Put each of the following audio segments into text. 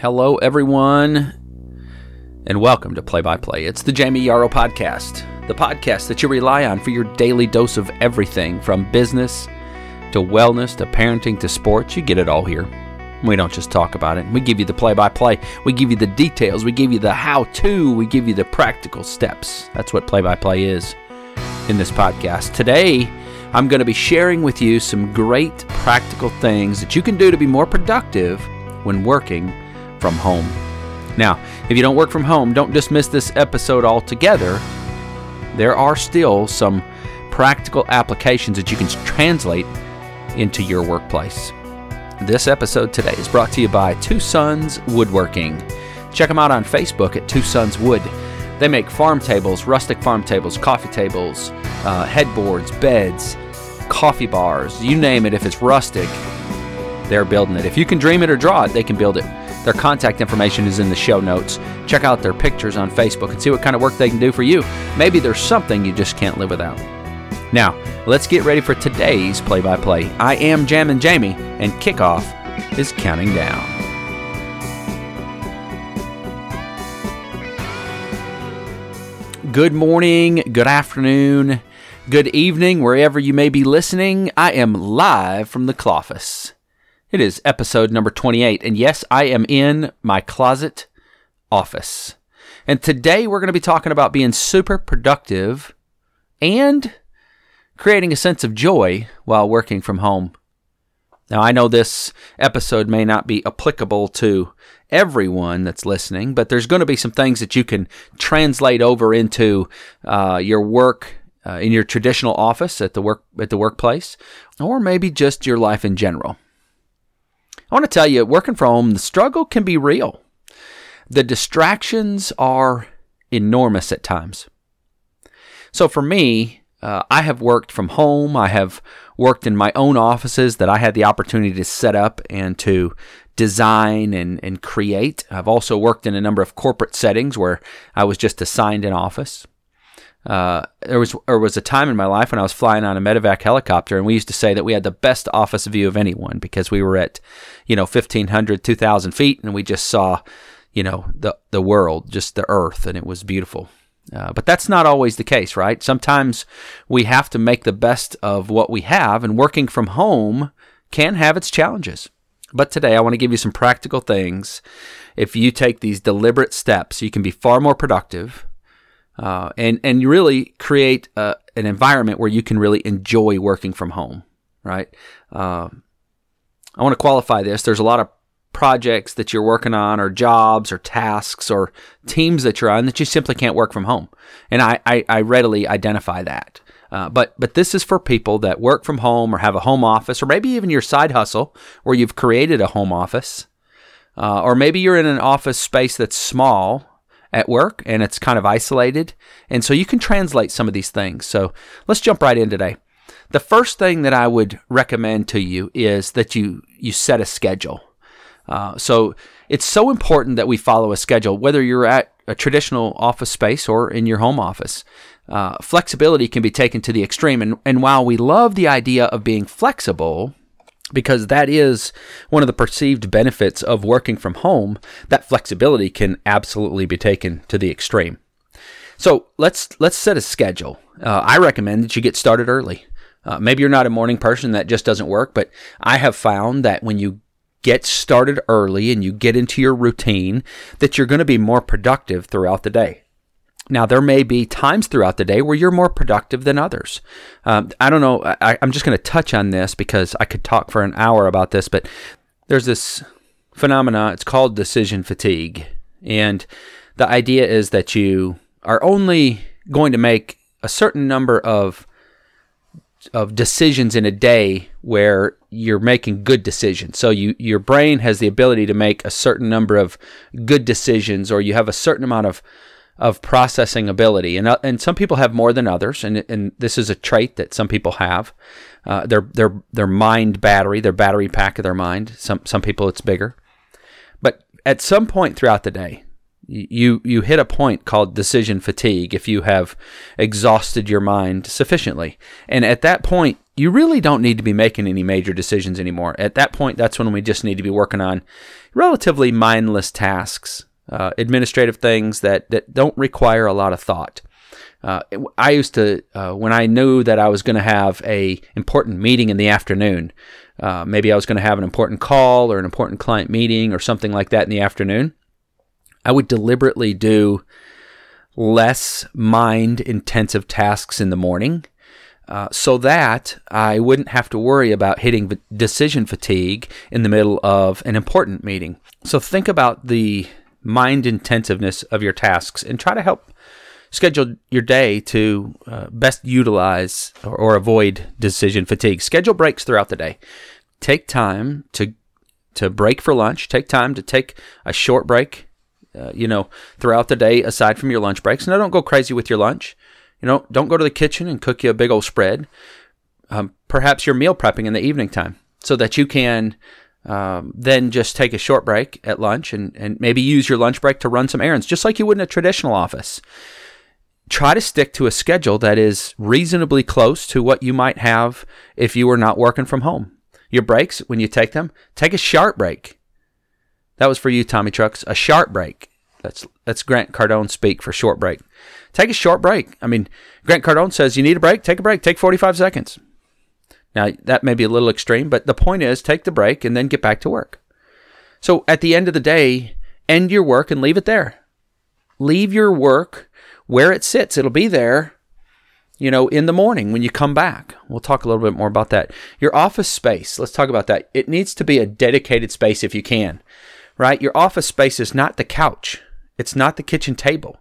Hello, everyone, and welcome to Play by Play. It's the Jamie Yarrow Podcast, the podcast that you rely on for your daily dose of everything from business to wellness to parenting to sports. You get it all here. We don't just talk about it. We give you the play by play. We give you the details. We give you the how to. We give you the practical steps. That's what play by play is in this podcast. Today, I'm going to be sharing with you some great practical things that you can do to be more productive when working from home. Now, if you don't work from home, don't dismiss this episode altogether. There are still some practical applications that you can translate into your workplace. This episode today is brought to you by Two Sons Woodworking. Check them out on Facebook at Two Sons Wood. They make farm tables, rustic farm tables, coffee tables, uh, headboards, beds, coffee bars, you name it. If it's rustic, they're building it. If you can dream it or draw it, they can build it. Their contact information is in the show notes. Check out their pictures on Facebook and see what kind of work they can do for you. Maybe there's something you just can't live without. Now, let's get ready for today's play by play. I am Jammin' Jamie, and kickoff is counting down. Good morning, good afternoon, good evening, wherever you may be listening. I am live from the Cloffice. It is episode number 28, and yes, I am in my closet office. And today we're going to be talking about being super productive and creating a sense of joy while working from home. Now, I know this episode may not be applicable to everyone that's listening, but there's going to be some things that you can translate over into uh, your work uh, in your traditional office at the work at the workplace, or maybe just your life in general. I want to tell you, working from home, the struggle can be real. The distractions are enormous at times. So for me, uh, I have worked from home. I have worked in my own offices that I had the opportunity to set up and to design and, and create. I've also worked in a number of corporate settings where I was just assigned an office. Uh, there was there was a time in my life when I was flying on a medevac helicopter, and we used to say that we had the best office view of anyone because we were at, you know, 1,500, 2,000 feet, and we just saw, you know, the the world, just the earth, and it was beautiful. Uh, but that's not always the case, right? Sometimes we have to make the best of what we have, and working from home can have its challenges. But today, I want to give you some practical things. If you take these deliberate steps, you can be far more productive uh, and and really create uh, an environment where you can really enjoy working from home, right? Um, I want to qualify this. There's a lot of projects that you're working on, or jobs, or tasks, or teams that you're on that you simply can't work from home, and I I, I readily identify that. Uh, but but this is for people that work from home or have a home office, or maybe even your side hustle where you've created a home office, uh, or maybe you're in an office space that's small at work and it's kind of isolated. And so you can translate some of these things. So let's jump right in today. The first thing that I would recommend to you is that you you set a schedule. Uh, so it's so important that we follow a schedule, whether you're at a traditional office space or in your home office. Uh, flexibility can be taken to the extreme, and, and while we love the idea of being flexible, because that is one of the perceived benefits of working from home. That flexibility can absolutely be taken to the extreme. So let's let's set a schedule. Uh, I recommend that you get started early. Uh, maybe you're not a morning person that just doesn't work, but I have found that when you get started early and you get into your routine, that you're going to be more productive throughout the day. Now, there may be times throughout the day where you're more productive than others. Um, I don't know. I, I'm just going to touch on this because I could talk for an hour about this, but there's this phenomena. It's called decision fatigue. And the idea is that you are only going to make a certain number of of decisions in a day where you're making good decisions. So you your brain has the ability to make a certain number of good decisions or you have a certain amount of of processing ability, and uh, and some people have more than others, and and this is a trait that some people have. Uh, their their their mind battery, their battery pack of their mind. Some some people it's bigger, but at some point throughout the day, you you hit a point called decision fatigue if you have exhausted your mind sufficiently, and at that point you really don't need to be making any major decisions anymore. At that point, that's when we just need to be working on relatively mindless tasks, uh, administrative things that, that don't require a lot of thought. Uh, I used to, uh, when I knew that I was going to have a important meeting in the afternoon, uh, maybe I was going to have an important call or an important client meeting or something like that in the afternoon, I would deliberately do less mind intensive tasks in the morning uh, so that I wouldn't have to worry about hitting decision fatigue in the middle of an important meeting. So think about the mind intensiveness of your tasks and try to help schedule your day to uh, best utilize or, or avoid decision fatigue. Schedule breaks throughout the day. Take time to to break for lunch. Take time to take a short break. Uh, you know, throughout the day, aside from your lunch breaks. Now, don't go crazy with your lunch. You know, don't go to the kitchen and cook you a big old spread. Um, perhaps you're meal prepping in the evening time so that you can um, then just take a short break at lunch and, and maybe use your lunch break to run some errands, just like you would in a traditional office. Try to stick to a schedule that is reasonably close to what you might have if you were not working from home. Your breaks, when you take them, take a sharp break. That was for you, Tommy Trucks. A sharp break. That's that's Grant Cardone speak for short break. Take a short break. I mean, Grant Cardone says you need a break, take a break, take 45 seconds. Now, that may be a little extreme, but the point is take the break and then get back to work. So at the end of the day, end your work and leave it there. Leave your work where it sits. It'll be there, you know, in the morning when you come back. We'll talk a little bit more about that. Your office space, let's talk about that. It needs to be a dedicated space if you can, right? Your office space is not the couch, it's not the kitchen table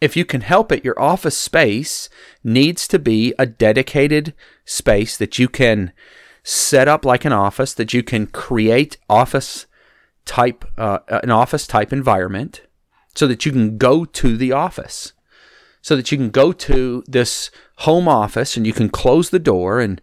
if you can help it, your office space needs to be a dedicated space that you can set up like an office, that you can create office type, uh, an office type environment so that you can go to the office, so that you can go to this home office and you can close the door and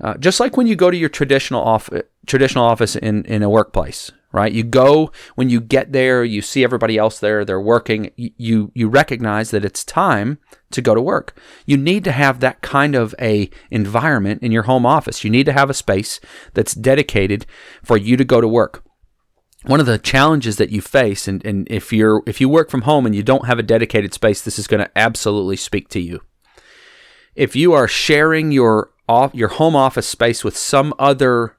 uh, just like when you go to your traditional office, traditional office in, in a workplace, right? You go when you get there, you see everybody else there, they're working, you you recognize that it's time to go to work. You need to have that kind of a environment in your home office. You need to have a space that's dedicated for you to go to work. One of the challenges that you face, and, and if you're if you work from home and you don't have a dedicated space, this is going to absolutely speak to you. If you are sharing your off your home office space with some other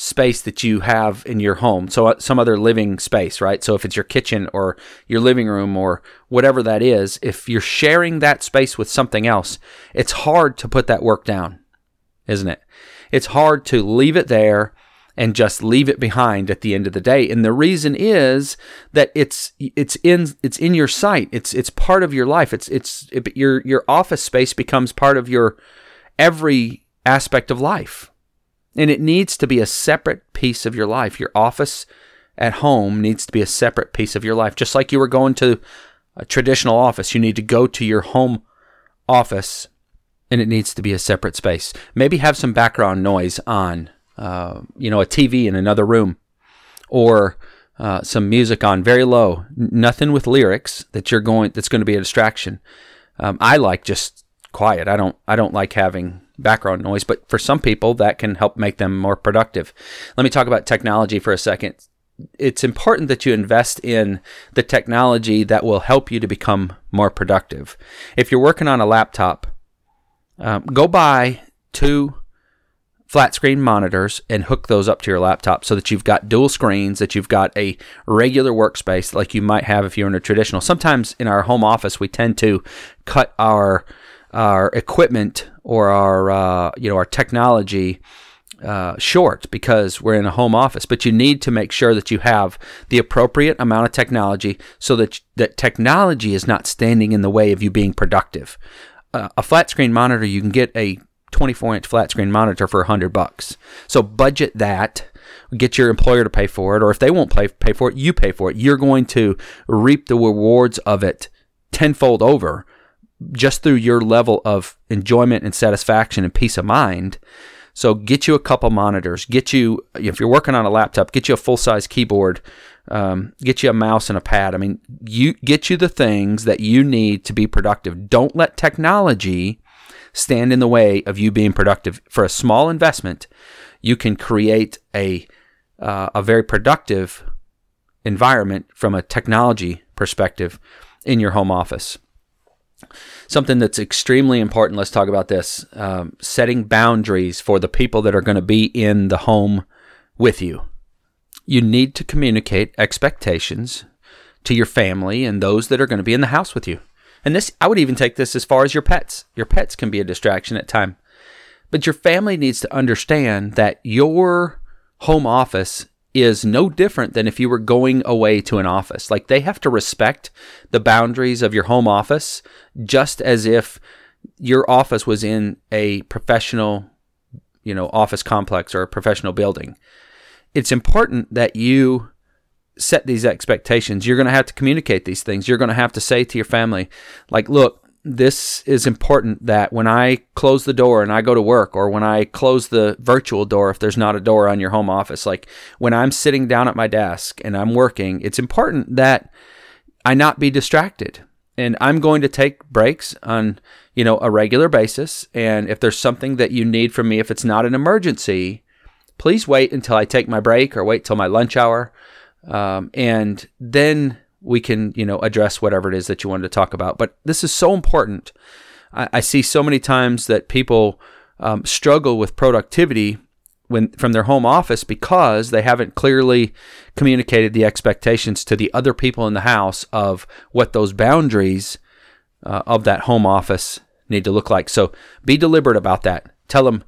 space that you have in your home. So uh, some other living space, right? So if it's your kitchen or your living room or whatever that is, if you're sharing that space with something else, it's hard to put that work down, isn't it? It's hard to leave it there and just leave it behind at the end of the day. And the reason is that it's it's in it's in your sight. It's it's part of your life. It's it's it, your your office space becomes part of your every aspect of life and it needs to be a separate piece of your life. Your office at home needs to be a separate piece of your life. Just like you were going to a traditional office, you need to go to your home office and it needs to be a separate space. Maybe have some background noise on, uh, you know, a TV in another room or uh, some music on very low. Nothing with lyrics that you're going that's going to be a distraction. Um, I like just quiet. I don't I don't like having background noise, but for some people that can help make them more productive. Let me talk about technology for a second. It's important that you invest in the technology that will help you to become more productive. If you're working on a laptop, um, go buy two flat screen monitors and hook those up to your laptop so that you've got dual screens, that you've got a regular workspace like you might have if you're in a traditional. Sometimes in our home office, we tend to cut our our equipment or our uh, you know our technology uh, short because we're in a home office. But you need to make sure that you have the appropriate amount of technology so that that technology is not standing in the way of you being productive. Uh, a flat screen monitor, you can get a 24 inch flat screen monitor for 100 bucks. So budget that. Get your employer to pay for it, or if they won't pay pay for it, you pay for it. You're going to reap the rewards of it tenfold over just through your level of enjoyment and satisfaction and peace of mind. So get you a couple monitors. Get you if you're working on a laptop, get you a full size keyboard. Um, get you a mouse and a pad. I mean, you get you the things that you need to be productive. Don't let technology stand in the way of you being productive. For a small investment, you can create a uh, a very productive environment from a technology perspective in your home office. Something that's extremely important. Let's talk about this: um, setting boundaries for the people that are going to be in the home with you. You need to communicate expectations to your family and those that are going to be in the house with you. And this, I would even take this as far as your pets. Your pets can be a distraction at time. But your family needs to understand that your home office is no different than if you were going away to an office. Like they have to respect the boundaries of your home office just as if your office was in a professional, you know, office complex or a professional building. It's important that you set these expectations. You're going to have to communicate these things. You're going to have to say to your family, like, look, this is important that when I close the door and I go to work, or when I close the virtual door, if there's not a door on your home office, like when I'm sitting down at my desk and I'm working, it's important that I not be distracted. And I'm going to take breaks on, you know, a regular basis. And if there's something that you need from me, if it's not an emergency, please wait until I take my break or wait till my lunch hour um, and then we can you know address whatever it is that you wanted to talk about. But this is so important. I, I see so many times that people um, struggle with productivity when from their home office because they haven't clearly communicated the expectations to the other people in the house of what those boundaries uh, of that home office need to look like. So be deliberate about that. Tell them,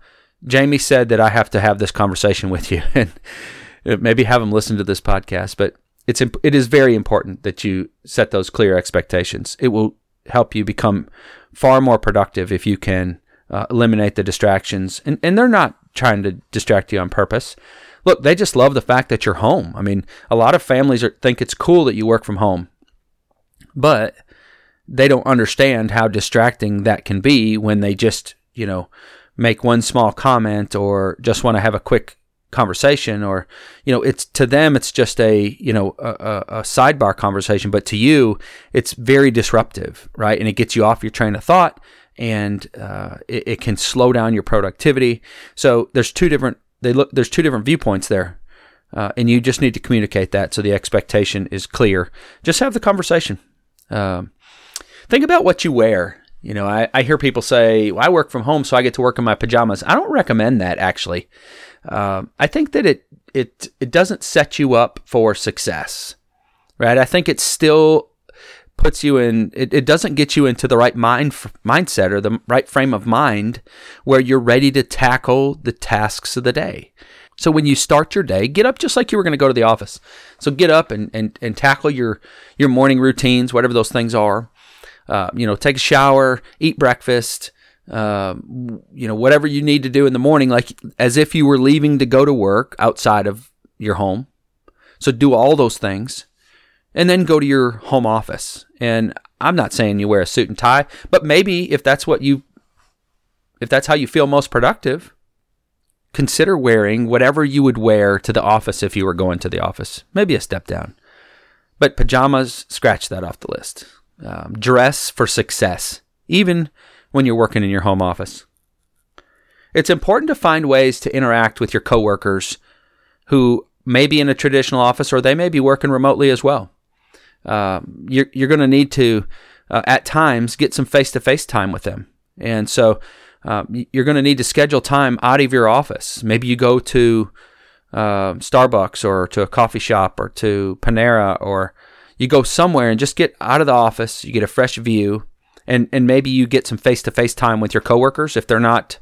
Jamie said that I have to have this conversation with you, and uh, maybe have them listen to this podcast. But it's it is very important that you set those clear expectations. It will help you become far more productive if you can uh, eliminate the distractions. And and they're not trying to distract you on purpose. Look, they just love the fact that you're home. I mean, a lot of families are, think it's cool that you work from home, but they don't understand how distracting that can be when they just you know make one small comment or just want to have a quick conversation or you know it's to them it's just a you know a, a, sidebar conversation but to you it's very disruptive right? And it gets you off your train of thought and uh, it, it, can slow down your productivity. So there's two different they look there's two different viewpoints there uh, and you just need to communicate that so the expectation is clear. Just have the conversation. Um, think about what you wear. You know, I, I hear people say, well, I work from home, so I get to work in my pajamas. I don't recommend that, actually. Um, I think that it it it doesn't set you up for success, right? I think it still puts you in. It, it doesn't get you into the right mind mindset or the right frame of mind where you're ready to tackle the tasks of the day. So when you start your day, get up just like you were going to go to the office. So get up and, and, and tackle your, your morning routines, whatever those things are. Uh, you know, take a shower, eat breakfast, um, you know, whatever you need to do in the morning, like as if you were leaving to go to work outside of your home. So do all those things and then go to your home office. And I'm not saying you wear a suit and tie, but maybe if that's what you, if that's how you feel most productive, consider wearing whatever you would wear to the office if you were going to the office. Maybe a step down. But pajamas, scratch that off the list. Um, dress for success. Even when you're working in your home office. It's important to find ways to interact with your coworkers who may be in a traditional office or they may be working remotely as well. Uh, you're you're going to need to, uh, at times, get some face to face time with them. And so uh, you're going to need to schedule time out of your office. Maybe you go to uh, Starbucks or to a coffee shop or to Panera or you go somewhere and just get out of the office. You get a fresh view and and maybe you get some face to face time with your coworkers if they're not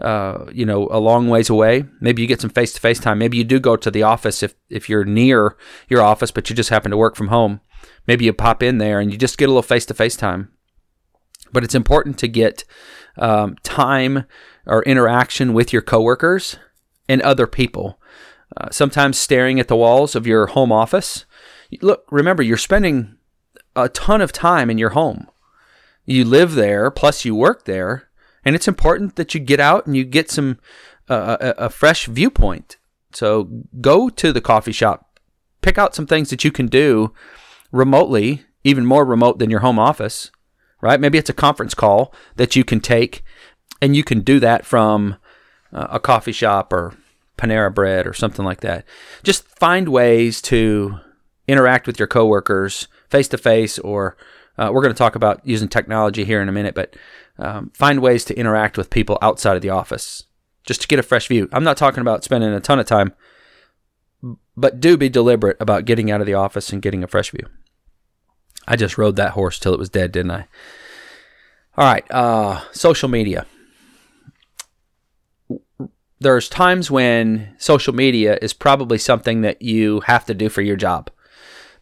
uh, you know a long ways away. Maybe you get some face to face time. Maybe you do go to the office if if you're near your office but you just happen to work from home. Maybe you pop in there and you just get a little face to face time. But it's important to get um, time or interaction with your coworkers and other people. Uh, sometimes staring at the walls of your home office. Look remember you're spending a ton of time in your home you live there, plus you work there, and it's important that you get out and you get some uh, a, a fresh viewpoint. So go to the coffee shop, pick out some things that you can do remotely, even more remote than your home office, right? Maybe it's a conference call that you can take And you can do that from uh, a coffee shop or Panera Bread or something like that. Just find ways to interact with your coworkers face to face, or uh, we're going to talk about using technology here in a minute, but um, find ways to interact with people outside of the office just to get a fresh view. I'm not talking about spending a ton of time, but do be deliberate about getting out of the office and getting a fresh view. I just rode that horse till it was dead, didn't I? All right, uh, social media. There's times when social media is probably something that you have to do for your job.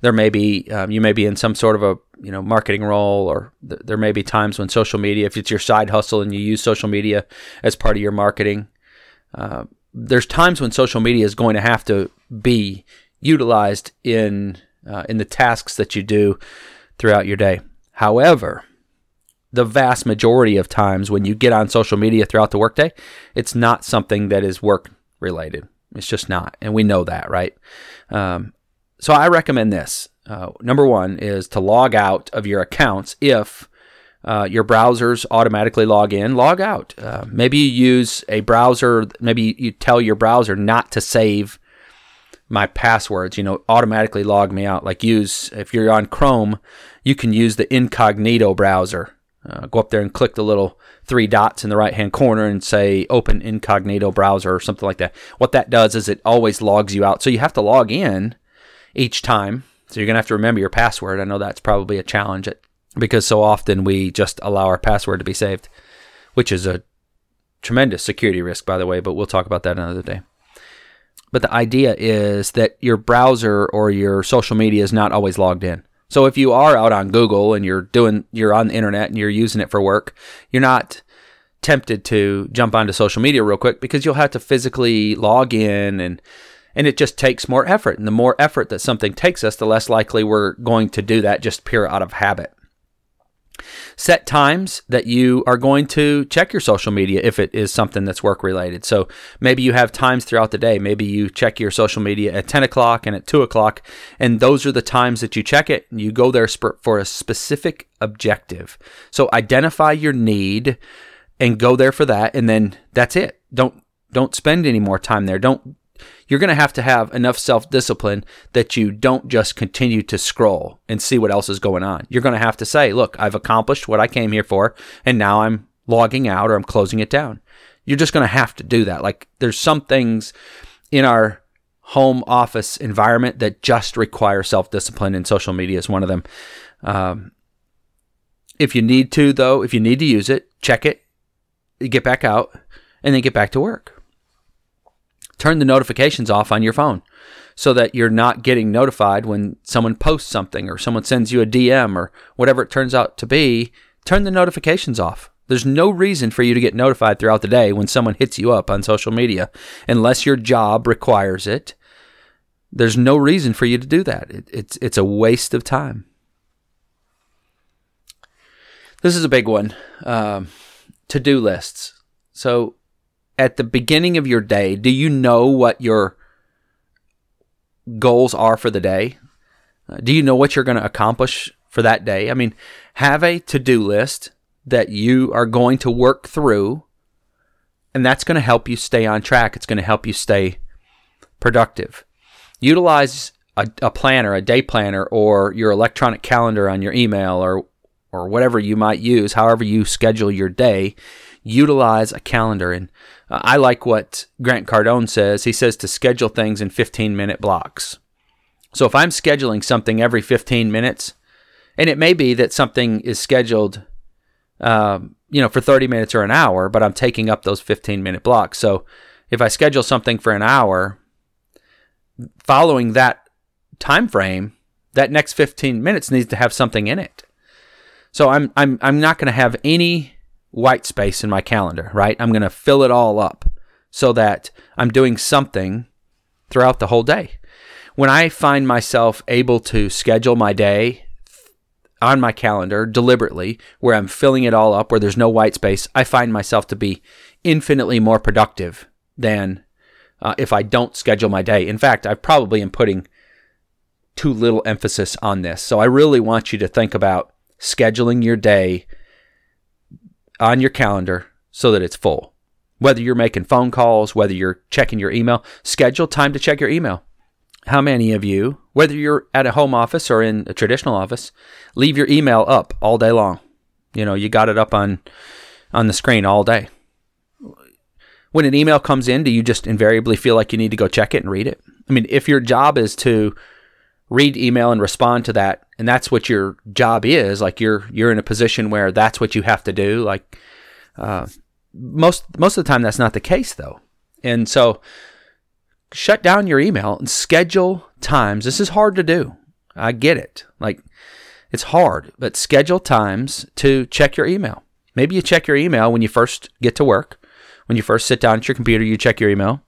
There may be um, you may be in some sort of a you know marketing role, or th- there may be times when social media, if it's your side hustle and you use social media as part of your marketing, uh, there's times when social media is going to have to be utilized in uh, in the tasks that you do throughout your day. However, the vast majority of times when you get on social media throughout the workday, it's not something that is work related. It's just not, and we know that, right? Um, so I recommend this. Uh, number one is to log out of your accounts if uh, your browsers automatically log in, log out. Uh, maybe you use a browser, maybe you tell your browser not to save my passwords, you know, automatically log me out. Like use, if you're on Chrome, you can use the incognito browser. Uh, go up there and click the little three dots in the right hand corner and say open incognito browser or something like that. What that does is it always logs you out. So you have to log in each time. So you're going to have to remember your password. I know that's probably a challenge because so often we just allow our password to be saved, which is a tremendous security risk, by the way, but we'll talk about that another day. But the idea is that your browser or your social media is not always logged in. So if you are out on Google and you're doing you're on the internet and you're using it for work, you're not tempted to jump onto social media real quick because you'll have to physically log in and and it just takes more effort. And the more effort that something takes us, the less likely we're going to do that just pure out of habit. Set times that you are going to check your social media if it is something that's work related. So maybe you have times throughout the day. Maybe you check your social media at 10 o'clock and at 2 o'clock, and those are the times that you check it. And you go there for a specific objective. So identify your need and go there for that, and then that's it. Don't don't spend any more time there. Don't you're going to have to have enough self discipline that you don't just continue to scroll and see what else is going on. You're going to have to say, look, I've accomplished what I came here for, and now I'm logging out or I'm closing it down. You're just going to have to do that. Like, there's some things in our home office environment that just require self discipline, and social media is one of them. Um, if you need to, though, if you need to use it, check it, get back out, and then get back to work turn the notifications off on your phone so that you're not getting notified when someone posts something or someone sends you a DM or whatever it turns out to be. Turn the notifications off. There's no reason for you to get notified throughout the day when someone hits you up on social media unless your job requires it. There's no reason for you to do that. It, it's it's a waste of time. This is a big one. Um, to do lists. So at the beginning of your day, do you know what your goals are for the day? Uh, do you know what you're going to accomplish for that day? I mean, have a to do list that you are going to work through, and that's going to help you stay on track. It's going to help you stay productive. Utilize a, a planner, a day planner, or your electronic calendar on your email or or whatever you might use, however you schedule your day, utilize a calendar. And uh, I like what Grant Cardone says. He says to schedule things in 15 minute blocks. So if I'm scheduling something every 15 minutes, and it may be that something is scheduled, um, you know, for 30 minutes or an hour, but I'm taking up those 15 minute blocks. So if I schedule something for an hour, following that time frame, that next 15 minutes needs to have something in it. So I'm I'm I'm not going to have any white space in my calendar, right? I'm going to fill it all up so that I'm doing something throughout the whole day. When I find myself able to schedule my day on my calendar deliberately, where I'm filling it all up, where there's no white space, I find myself to be infinitely more productive than uh, if I don't schedule my day. In fact, I probably am putting too little emphasis on this. So I really want you to think about scheduling your day on your calendar so that it's full. Whether you're making phone calls, whether you're checking your email, schedule time to check your email. How many of you, whether you're at a home office or in a traditional office, leave your email up all day long? You know, you got it up on on the screen all day. When an email comes in, do you just invariably feel like you need to go check it and read it? I mean, if your job is to read email and respond to that, and that's what your job is, like you're you're in a position where that's what you have to do, like uh, most most of the time that's not the case though. And so shut down your email and schedule times. This is hard to do. I get it. Like it's hard, but schedule times to check your email. Maybe you check your email when you first get to work. When you first sit down at your computer, you check your email.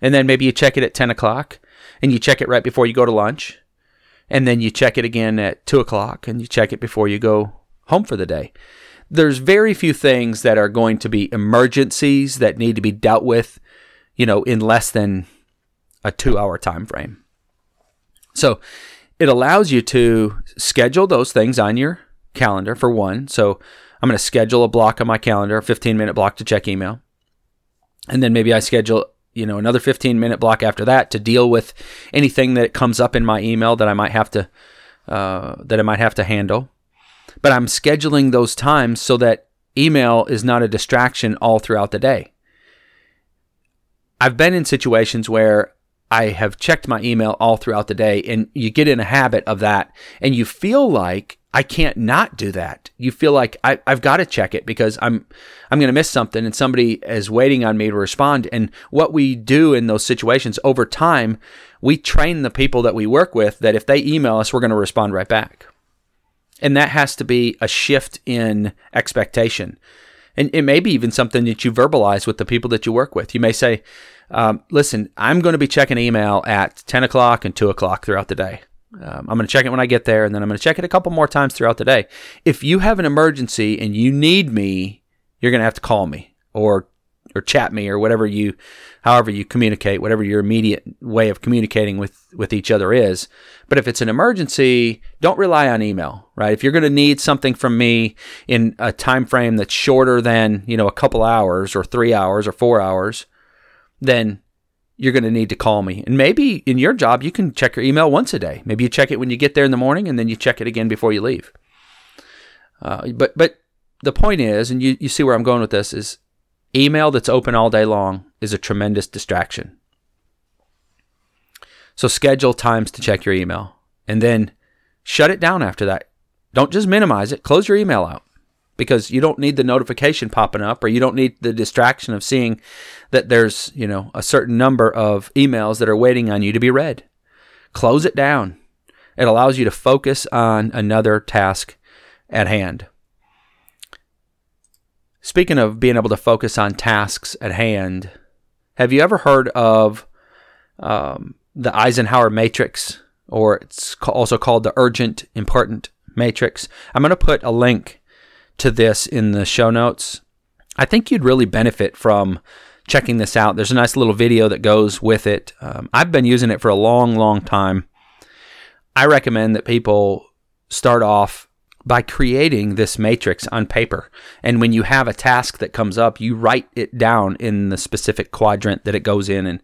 And then maybe you check it at 10 o'clock and you check it right before you go to lunch. And then you check it again at 2 o'clock and you check it before you go home for the day there's very few things that are going to be emergencies that need to be dealt with, you know, in less than a two hour time frame. So it allows you to schedule those things on your calendar for one. So I'm going to schedule a block on my calendar, a 15 minute block to check email. And then maybe I schedule, you know, another 15 minute block after that to deal with anything that comes up in my email that I might have to, uh, that I might have to handle but I'm scheduling those times so that email is not a distraction all throughout the day. I've been in situations where I have checked my email all throughout the day and you get in a habit of that and you feel like I can't not do that. You feel like I, have got to check it because I'm I'm going to miss something and somebody is waiting on me to respond. And what we do in those situations over time, we train the people that we work with that if they email us, we're going to respond right back. And that has to be a shift in expectation. And it may be even something that you verbalize with the people that you work with. You may say, um, listen, I'm going to be checking email at 10 o'clock and 2 o'clock throughout the day. Um, I'm going to check it when I get there, and then I'm going to check it a couple more times throughout the day. If you have an emergency and you need me, you're going to have to call me or or chat me or whatever you however you communicate whatever your immediate way of communicating with with each other is but if it's an emergency don't rely on email right if you're going to need something from me in a time frame that's shorter than you know a couple hours or 3 hours or 4 hours then you're going to need to call me and maybe in your job you can check your email once a day maybe you check it when you get there in the morning and then you check it again before you leave uh, but but the point is and you, you see where i'm going with this is Email that's open all day long is a tremendous distraction. So schedule times to check your email and then shut it down after that. Don't just minimize it, close your email out because you don't need the notification popping up or you don't need the distraction of seeing that there's, you know, a certain number of emails that are waiting on you to be read. Close it down. It allows you to focus on another task at hand. Speaking of being able to focus on tasks at hand, have you ever heard of um, the Eisenhower matrix, or it's also called the urgent important matrix? I'm going to put a link to this in the show notes. I think you'd really benefit from checking this out. There's a nice little video that goes with it. Um, I've been using it for a long, long time. I recommend that people start off by creating this matrix on paper. And when you have a task that comes up, you write it down in the specific quadrant that it goes in. And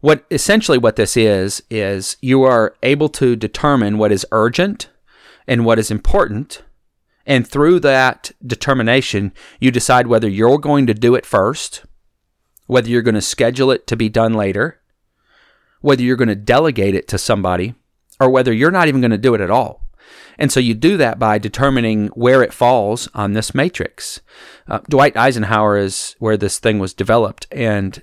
what essentially what this is, is you are able to determine what is urgent and what is important. And through that determination, you decide whether you're going to do it first, whether you're going to schedule it to be done later, whether you're going to delegate it to somebody, or whether you're not even going to do it at all. And so you do that by determining where it falls on this matrix. Uh, Dwight Eisenhower is where this thing was developed, and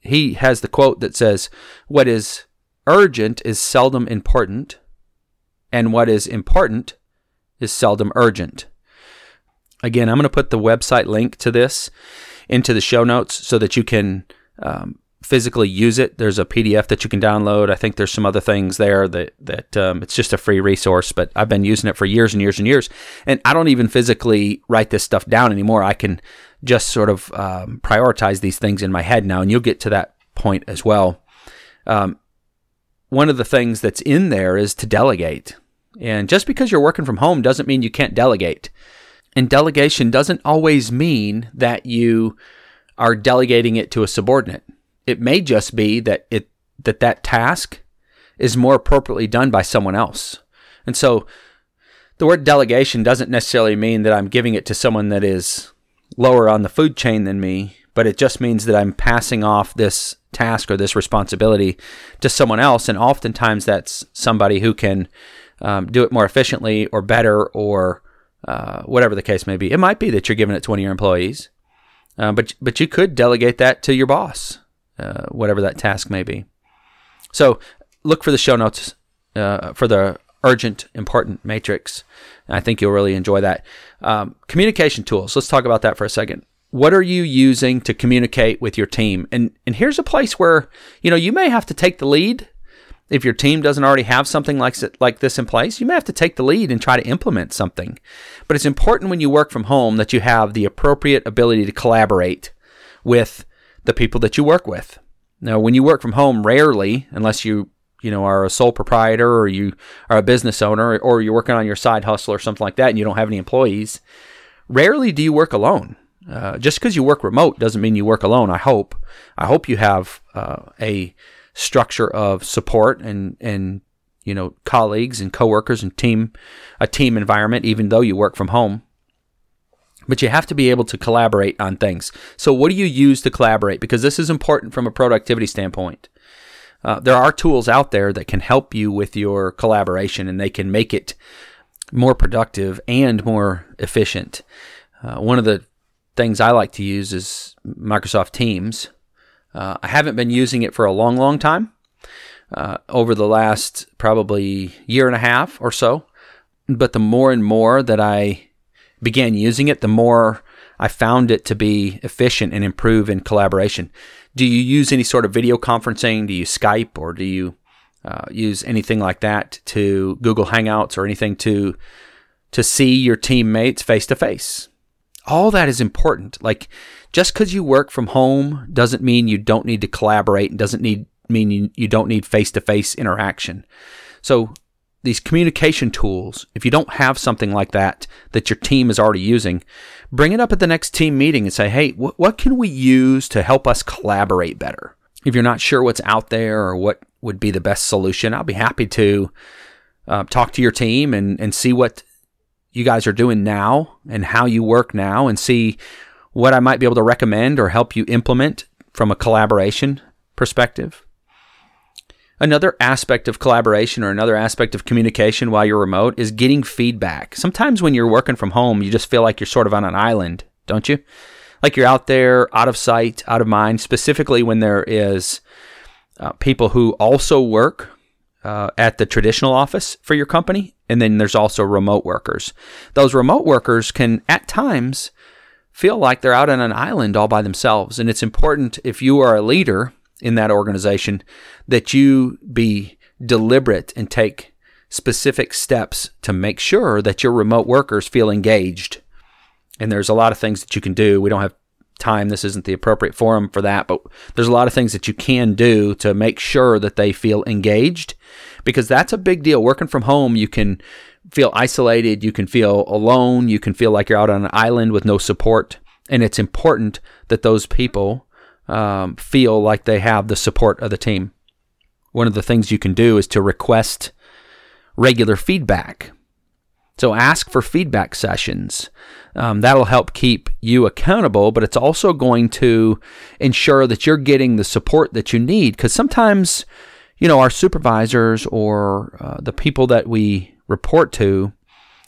he has the quote that says, What is urgent is seldom important, and what is important is seldom urgent. Again, I'm going to put the website link to this into the show notes so that you can um, physically use it. There's a PDF that you can download. I think there's some other things there that that um, it's just a free resource. But I've been using it for years and years and years, and I don't even physically write this stuff down anymore. I can just sort of um, prioritize these things in my head now, and you'll get to that point as well. Um, one of the things that's in there is to delegate, and just because you're working from home doesn't mean you can't delegate. And delegation doesn't always mean that you are delegating it to a subordinate. It may just be that it that that task is more appropriately done by someone else. And so the word delegation doesn't necessarily mean that I'm giving it to someone that is lower on the food chain than me, but it just means that I'm passing off this task or this responsibility to someone else. And oftentimes that's somebody who can um, do it more efficiently or better or uh, whatever the case may be. It might be that you're giving it to one of your employees, uh, but, but you could delegate that to your boss, uh, whatever that task may be. So look for the show notes uh, for the urgent, important matrix. I think you'll really enjoy that. Um, communication tools. Let's talk about that for a second. What are you using to communicate with your team? And and here's a place where you know you may have to take the lead if your team doesn't already have something like like this in place. You may have to take the lead and try to implement something. But it's important when you work from home that you have the appropriate ability to collaborate with the people that you work with. Now, when you work from home, rarely, unless you you know are a sole proprietor or you are a business owner or you're working on your side hustle or something like that and you don't have any employees rarely do you work alone uh, just because you work remote doesn't mean you work alone i hope i hope you have uh, a structure of support and and you know colleagues and coworkers and team a team environment even though you work from home but you have to be able to collaborate on things so what do you use to collaborate because this is important from a productivity standpoint uh, there are tools out there that can help you with your collaboration and they can make it more productive and more efficient. Uh, one of the things I like to use is Microsoft Teams. Uh, I haven't been using it for a long, long time. Uh, over the last probably year and a half or so. But the more and more that I began using it, the more I found it to be efficient and improve in collaboration do you use any sort of video conferencing? Do you Skype or do you uh, use anything like that to Google Hangouts or anything to to see your teammates face to face? All that is important. Like just because you work from home doesn't mean you don't need to collaborate and doesn't need mean you, you don't need face to face interaction. So these communication tools, if you don't have something like that that your team is already using, bring it up at the next team meeting and say, hey, wh- what can we use to help us collaborate better? If you're not sure what's out there or what would be the best solution, I'll be happy to uh, talk to your team and, and see what you guys are doing now and how you work now and see what I might be able to recommend or help you implement from a collaboration perspective. Another aspect of collaboration or another aspect of communication while you're remote is getting feedback. Sometimes when you're working from home, you just feel like you're sort of on an island, don't you? Like you're out there, out of sight, out of mind, specifically when there is uh, people who also work uh, at the traditional office for your company. And then there's also remote workers. Those remote workers can at times feel like they're out on an island all by themselves. And it's important if you are a leader in that organization that you be deliberate and take specific steps to make sure that your remote workers feel engaged. And there's a lot of things that you can do. We don't have time. This isn't the appropriate forum for that, but there's a lot of things that you can do to make sure that they feel engaged because that's a big deal. Working from home, you can feel isolated, you can feel alone, you can feel like you're out on an island with no support. And it's important that those people um, feel like they have the support of the team. One of the things you can do is to request regular feedback. So ask for feedback sessions. Um, that'll help keep you accountable, but it's also going to ensure that you're getting the support that you need. Because sometimes, you know, our supervisors or uh, the people that we report to,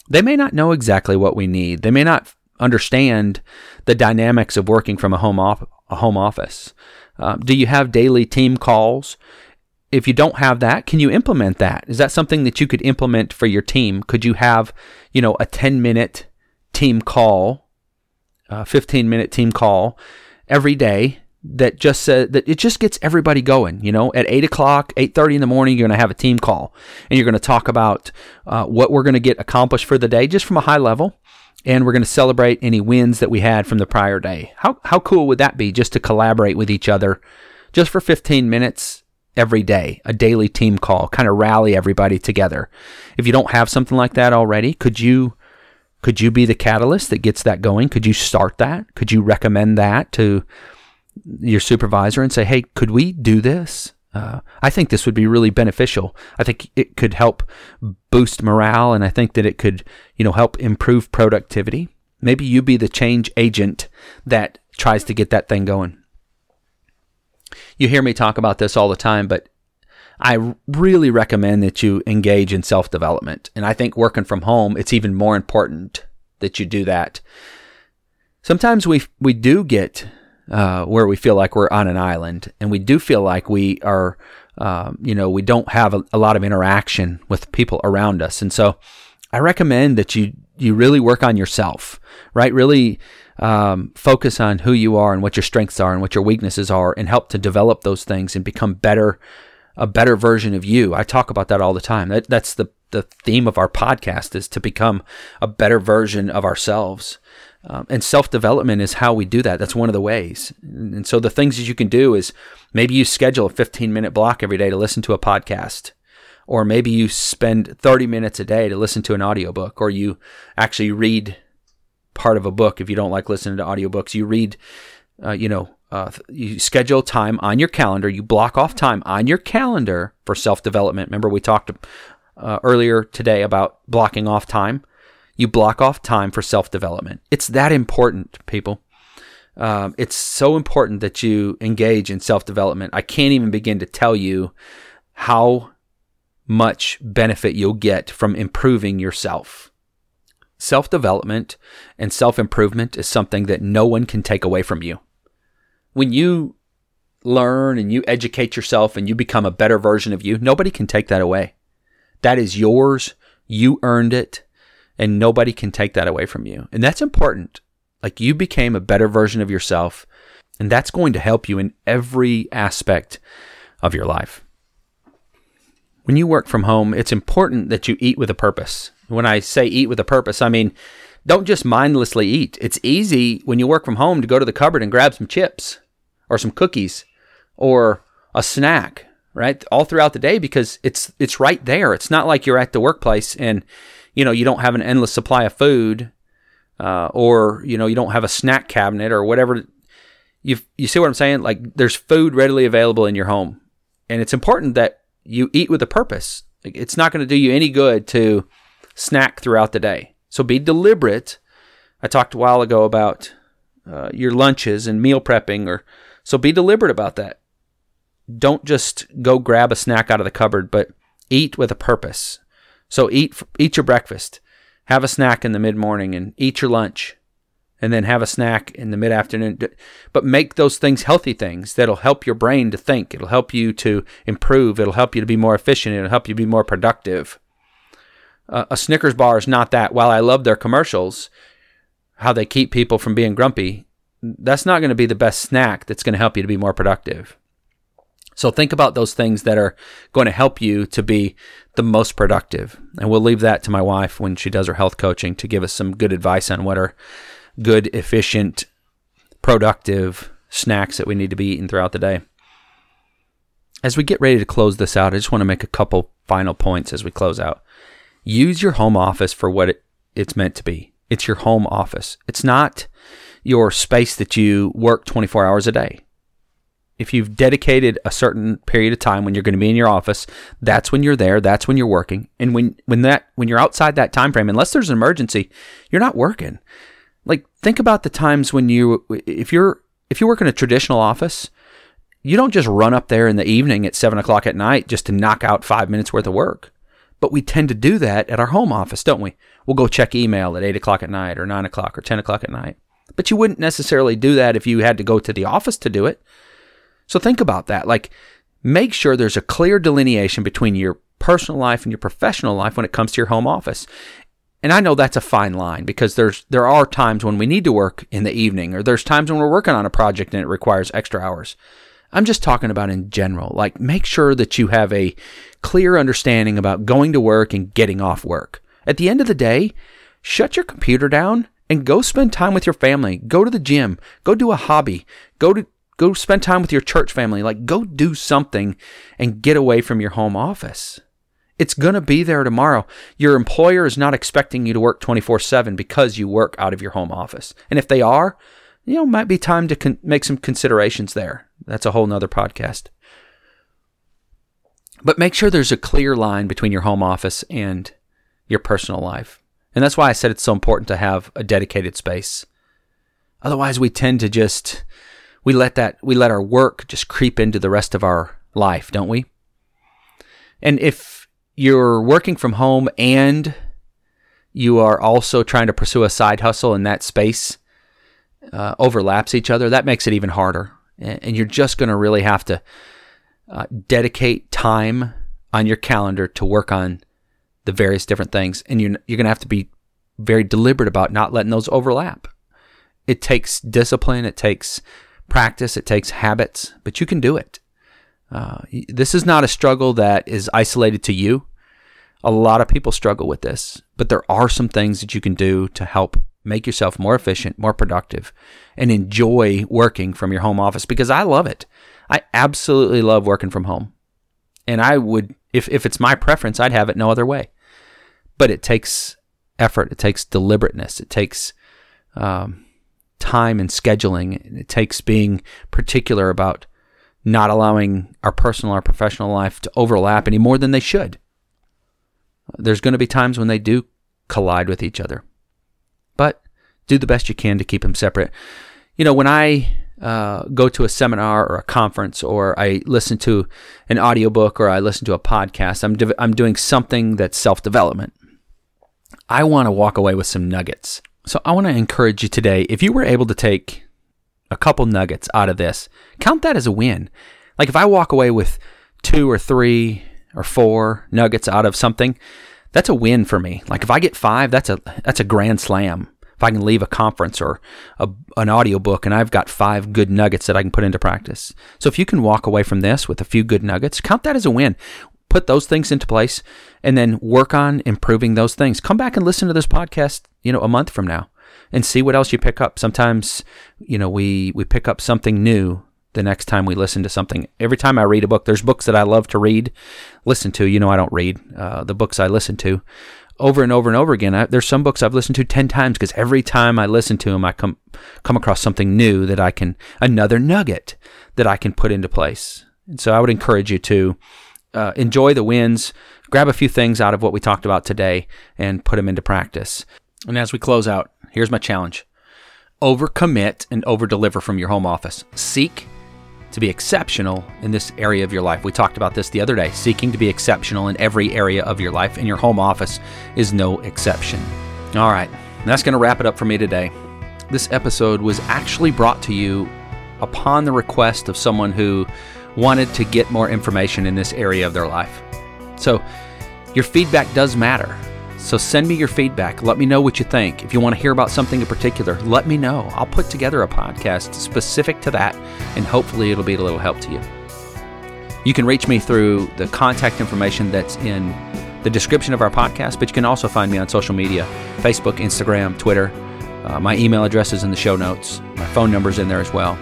they may not know exactly what we need. They may not understand the dynamics of working from a home off, a home office? Uh, do you have daily team calls? If you don't have that, can you implement that? Is that something that you could implement for your team? Could you have, you know, a 10 minute team call, a 15 minute team call every day that just said that it just gets everybody going. You know, at eight o'clock, eight thirty in the morning, you're going to have a team call, and you're going to talk about uh, what we're going to get accomplished for the day, just from a high level and we're going to celebrate any wins that we had from the prior day. How how cool would that be just to collaborate with each other just for 15 minutes every day, a daily team call, kind of rally everybody together. If you don't have something like that already, could you Could you be the catalyst that gets that going? Could you start that? Could you recommend that to your supervisor and say, hey, could we do this? Uh, I think this would be really beneficial. I think it could help boost morale, and I think that it could, you know, help improve productivity. Maybe you be the change agent that tries to get that thing going. You hear me talk about this all the time, but I really recommend that you engage in self development. And I think working from home, it's even more important that you do that. Sometimes we we do get uh, where we feel like we're on an island, and we do feel like we are, um, you know, we don't have a, a lot of interaction with people around us. And so, I recommend that you you really work on yourself, right? Really um, focus on who you are and what your strengths are and what your weaknesses are, and help to develop those things and become better a better version of you. I talk about that all the time. That, that's the, the theme of our podcast is to become a better version of ourselves. Um, and self development is how we do that. That's one of the ways. And so the things that you can do is maybe you schedule a 15 minute block every day to listen to a podcast. Or maybe you spend 30 minutes a day to listen to an audiobook, or you actually read part of a book if you don't like listening to audiobooks. You read, uh, you know, uh, you schedule time on your calendar. You block off time on your calendar for self development. Remember, we talked uh, earlier today about blocking off time. You block off time for self development. It's that important, people. Um, it's so important that you engage in self development. I can't even begin to tell you how much benefit you'll get from improving yourself. Self development and self improvement is something that no one can take away from you when you learn and you educate yourself and you become a better version of you, nobody can take that away. That is yours. You earned it, and nobody can take that away from you. And that's important. Like you became a better version of yourself, and that's going to help you in every aspect of your life. When you work from home, it's important that you eat with a purpose. When I say eat with a purpose, I mean don't just mindlessly eat. It's easy when you work from home to go to the cupboard and grab some chips or some cookies or a snack, right? All throughout the day because it's it's right there. It's not like you're at the workplace and you know you don't have an endless supply of food uh, or you know you don't have a snack cabinet or whatever. You you see what I'm saying? Like there's food readily available in your home, and it's important that you eat with a purpose. It's not going to do you any good to snack throughout the day. So be deliberate. I talked a while ago about uh, your lunches and meal prepping, or so be deliberate about that. Don't just go grab a snack out of the cupboard, but eat with a purpose. So eat eat your breakfast, have a snack in the mid morning, and eat your lunch, and then have a snack in the mid afternoon. But make those things healthy things that'll help your brain to think. It'll help you to improve. It'll help you to be more efficient. It'll help you be more productive a Snickers bar is not that. While I love their commercials, how they keep people from being grumpy, that's not going to be the best snack that's going to help you to be more productive. So think about those things that are going to help you to be the most productive. And we'll leave that to my wife when she does her health coaching to give us some good advice on what are good, efficient, productive snacks that we need to be eating throughout the day. As we get ready to close this out, I just want to make a couple final points as we close out use your home office for what it, it's meant to be. It's your home office. It's not your space that you work 24 hours a day. If you've dedicated a certain period of time when you're going to be in your office, that's when you're there, that's when you're working. And when when that when you're outside that time frame, unless there's an emergency, you're not working. Like think about the times when you if you're if you work in a traditional office, you don't just run up there in the evening at seven o'clock at night just to knock out five minutes worth of work. But we tend to do that at our home office, don't we? We'll go check email at 8 o'clock at night or 9 o'clock or 10 o'clock at night. But you wouldn't necessarily do that if you had to go to the office to do it. So think about that. Like, make sure there's a clear delineation between your personal life and your professional life when it comes to your home office. And I know that's a fine line because there's there are times when we need to work in the evening or there's times when we're working on a project and it requires extra hours. I'm just talking about in general. Like, make sure that you have a clear understanding about going to work and getting off work. At the end of the day, shut your computer down and go spend time with your family. Go to the gym. Go do a hobby. Go to go spend time with your church family. Like, go do something and get away from your home office. It's going to be there tomorrow. Your employer is not expecting you to work 24 7 because you work out of your home office. And if they are, you know, might be time to con- make some considerations there. That's a whole nother podcast. But make sure there's a clear line between your home office and your personal life. And that's why I said it's so important to have a dedicated space. Otherwise, we tend to just we let that we let our work just creep into the rest of our life, don't we? And if you're working from home and you are also trying to pursue a side hustle in that space uh, overlaps each other, that makes it even harder. And, you're just going to really have to uh, dedicate time on your calendar to work on the various different things. And you're, you're going to have to be very deliberate about not letting those overlap. It takes discipline, it takes practice, it takes habits, but you can do it. Uh, this is not a struggle that is isolated to you. A lot of people struggle with this, but there are some things that you can do to help make yourself more efficient, more productive, and enjoy working from your home office because I love it. I absolutely love working from home. And I would, if, if it's my preference, I'd have it no other way. But it takes effort, it takes deliberateness, it takes um, time and scheduling, it takes being particular about not allowing our personal or professional life to overlap any more than they should. There's going to be times when they do collide with each other do the best you can to keep them separate. You know, when I uh, go to a seminar or a conference or I listen to an audiobook or I listen to a podcast, I'm, de- I'm doing something that's self development. I want to walk away with some nuggets. So I want to encourage you today if you were able to take a couple nuggets out of this, count that as a win. Like if I walk away with two or three or four nuggets out of something, that's a win for me. Like if I get five, that's a that's a grand slam. If I can leave a conference or a, an audiobook and I've got five good nuggets that I can put into practice. So if you can walk away from this with a few good nuggets, count that as a win. Put those things into place and then work on improving those things. Come back and listen to this podcast, you know, a month from now and see what else you pick up. Sometimes, you know, we we pick up something new the next time we listen to something. Every time I read a book, there's books that I love to read, listen to. You know, I don't read uh, the books I listen to over and over and over again. I, there's some books I've listened to ten times because every time I listen to them, I come come across something new that I can another nugget that I can put into place. And so I would encourage you to uh, enjoy the wins, grab a few things out of what we talked about today, and put them into practice. And as we close out, here's my challenge: overcommit and overdeliver from your home office. Seek to be exceptional in this area of your life. We talked about this the other day. Seeking to be exceptional in every area of your life, and your home office is no exception. All right, that's going to wrap it up for me today. This episode was actually brought to you upon the request of someone who wanted to get more information in this area of their life. So, your feedback does matter. So send me your feedback. Let me know what you think. If you want to hear about something in particular, let me know. I'll put together a podcast specific to that, and hopefully it'll be a little help to you. You can reach me through the contact information that's in the description of our podcast, but you can also find me on social media Facebook, Instagram, Twitter. Uh, my email address is in the show notes. My phone number is in there as well.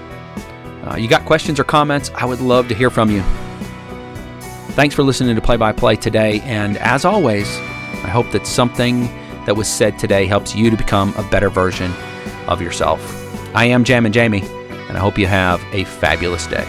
Uh, you got questions or comments? I would love to hear from you. Thanks for listening to Play by Play today, and as always, I hope that something that was said today helps you to become a better version of yourself. I am Jam and Jamie, and I hope you have a fabulous day.